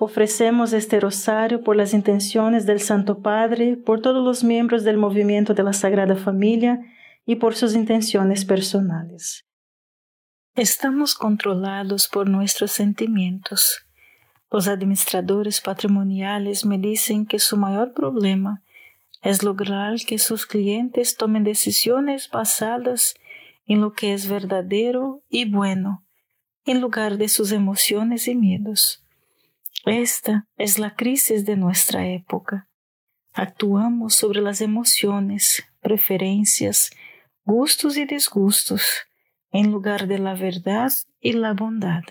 Ofrecemos este rosario por las intenciones del Santo Padre, por todos los miembros del movimiento de la Sagrada Familia y por sus intenciones personales. Estamos controlados por nuestros sentimientos. Los administradores patrimoniales me dicen que su mayor problema es lograr que sus clientes tomen decisiones basadas en lo que es verdadero y bueno, en lugar de sus emociones y miedos. Esta es la crisis de nuestra época. Actuamos sobre las emociones, preferencias, gustos y disgustos, en lugar de la verdad y la bondad.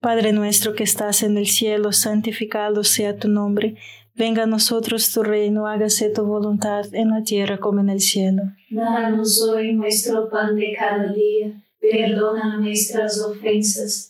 Padre nuestro que estás en el cielo, santificado sea tu nombre. Venga a nosotros tu reino, hágase tu voluntad en la tierra como en el cielo. Danos hoy nuestro pan de cada día. Perdona nuestras ofensas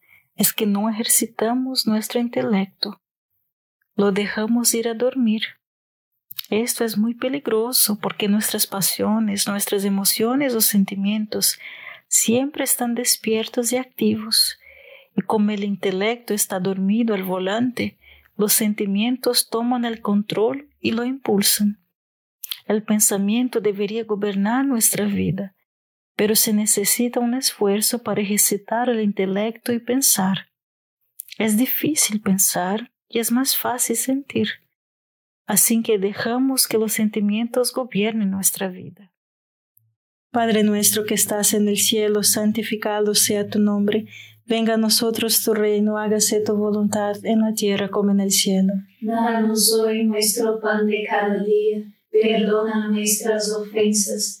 es que no ejercitamos nuestro intelecto, lo dejamos ir a dormir. Esto es muy peligroso porque nuestras pasiones, nuestras emociones o sentimientos siempre están despiertos y activos. Y como el intelecto está dormido al volante, los sentimientos toman el control y lo impulsan. El pensamiento debería gobernar nuestra vida, pero se necesita un esfuerzo para ejercitar el intelecto y pensar. Es difícil pensar y es más fácil sentir. Así que dejamos que los sentimientos gobiernen nuestra vida. Padre nuestro que estás en el cielo, santificado sea tu nombre Venga a nosotros tu reino, hágase tu voluntad en la tierra como en el cielo. Danos hoy nuestro pan de cada día, perdona nuestras ofensas,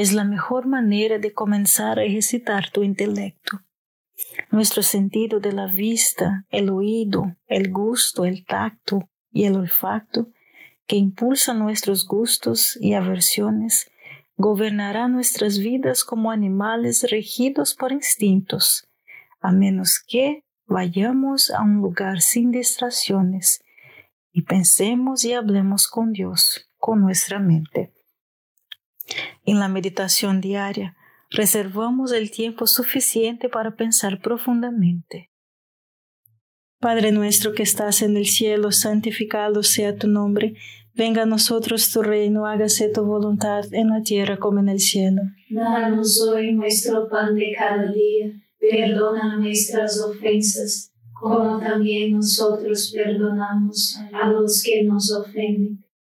es la mejor manera de comenzar a ejercitar tu intelecto. Nuestro sentido de la vista, el oído, el gusto, el tacto y el olfato, que impulsan nuestros gustos y aversiones, gobernará nuestras vidas como animales regidos por instintos a menos que vayamos a un lugar sin distracciones y pensemos y hablemos con Dios, con nuestra mente. En la meditación diaria, reservamos el tiempo suficiente para pensar profundamente. Padre nuestro que estás en el cielo, santificado sea tu nombre Venga a nosotros tu reino, hágase tu voluntad en la tierra como en el cielo. Danos hoy nuestro pan de cada día, perdona nuestras ofensas, como también nosotros perdonamos a los que nos ofenden,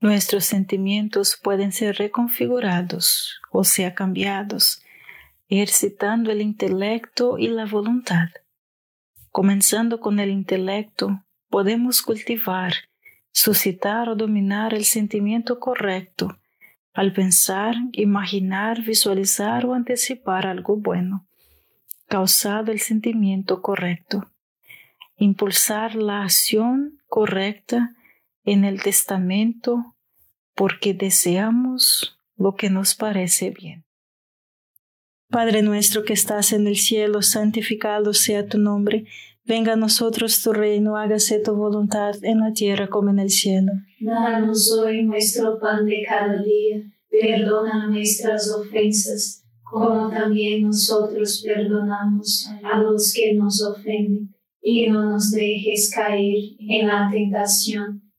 Nuestros sentimientos pueden ser reconfigurados, o sea, cambiados, ejercitando el intelecto y la voluntad. Comenzando con el intelecto, podemos cultivar, suscitar o dominar el sentimiento correcto al pensar, imaginar, visualizar o anticipar algo bueno causado el sentimiento correcto. Impulsar la acción correcta en el testamento porque deseamos lo que nos parece bien. Padre nuestro que estás en el cielo, santificado sea tu nombre. Venga a nosotros tu reino, hágase tu voluntad en la tierra como en el cielo. Danos hoy nuestro pan de cada día, perdona nuestras ofensas como también nosotros perdonamos a los que nos ofenden, y no nos dejes caer en la tentación,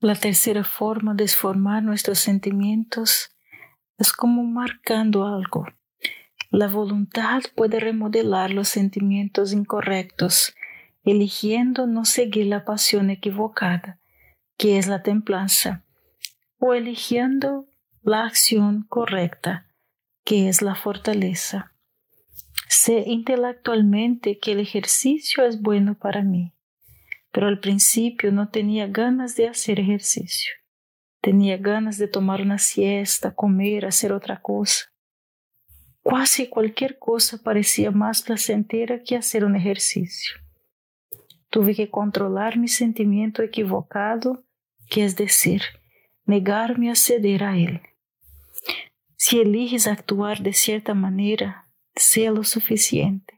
La tercera forma de formar nuestros sentimientos es como marcando algo. La voluntad puede remodelar los sentimientos incorrectos, eligiendo no seguir la pasión equivocada, que es la templanza, o eligiendo la acción correcta, que es la fortaleza. Sé intelectualmente que el ejercicio es bueno para mí pero al principio no tenía ganas de hacer ejercicio. Tenía ganas de tomar una siesta, comer, hacer otra cosa. Casi cualquier cosa parecía más placentera que hacer un ejercicio. Tuve que controlar mi sentimiento equivocado, que es decir, negarme a ceder a él. Si eliges actuar de cierta manera, sea lo suficiente.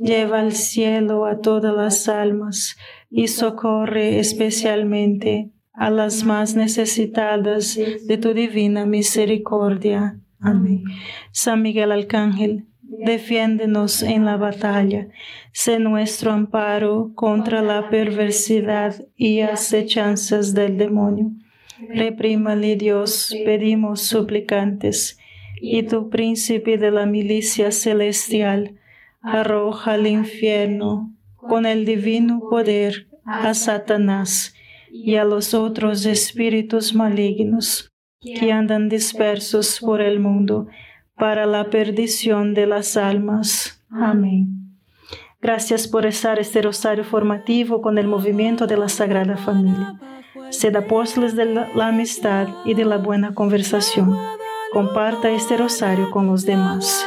lleva al cielo a todas las almas y socorre especialmente a las más necesitadas de tu divina misericordia. Amén. San Miguel Arcángel, defiéndenos en la batalla, sé nuestro amparo contra la perversidad y acechanzas del demonio. Reprímale Dios, pedimos suplicantes, y tu príncipe de la milicia celestial, arroja al infierno con el divino poder a Satanás y a los otros espíritus malignos que andan dispersos por el mundo para la perdición de las almas. Amén. Gracias por estar este rosario formativo con el movimiento de la Sagrada Familia. Sed apóstoles de la amistad y de la buena conversación. Comparta este rosario con los demás.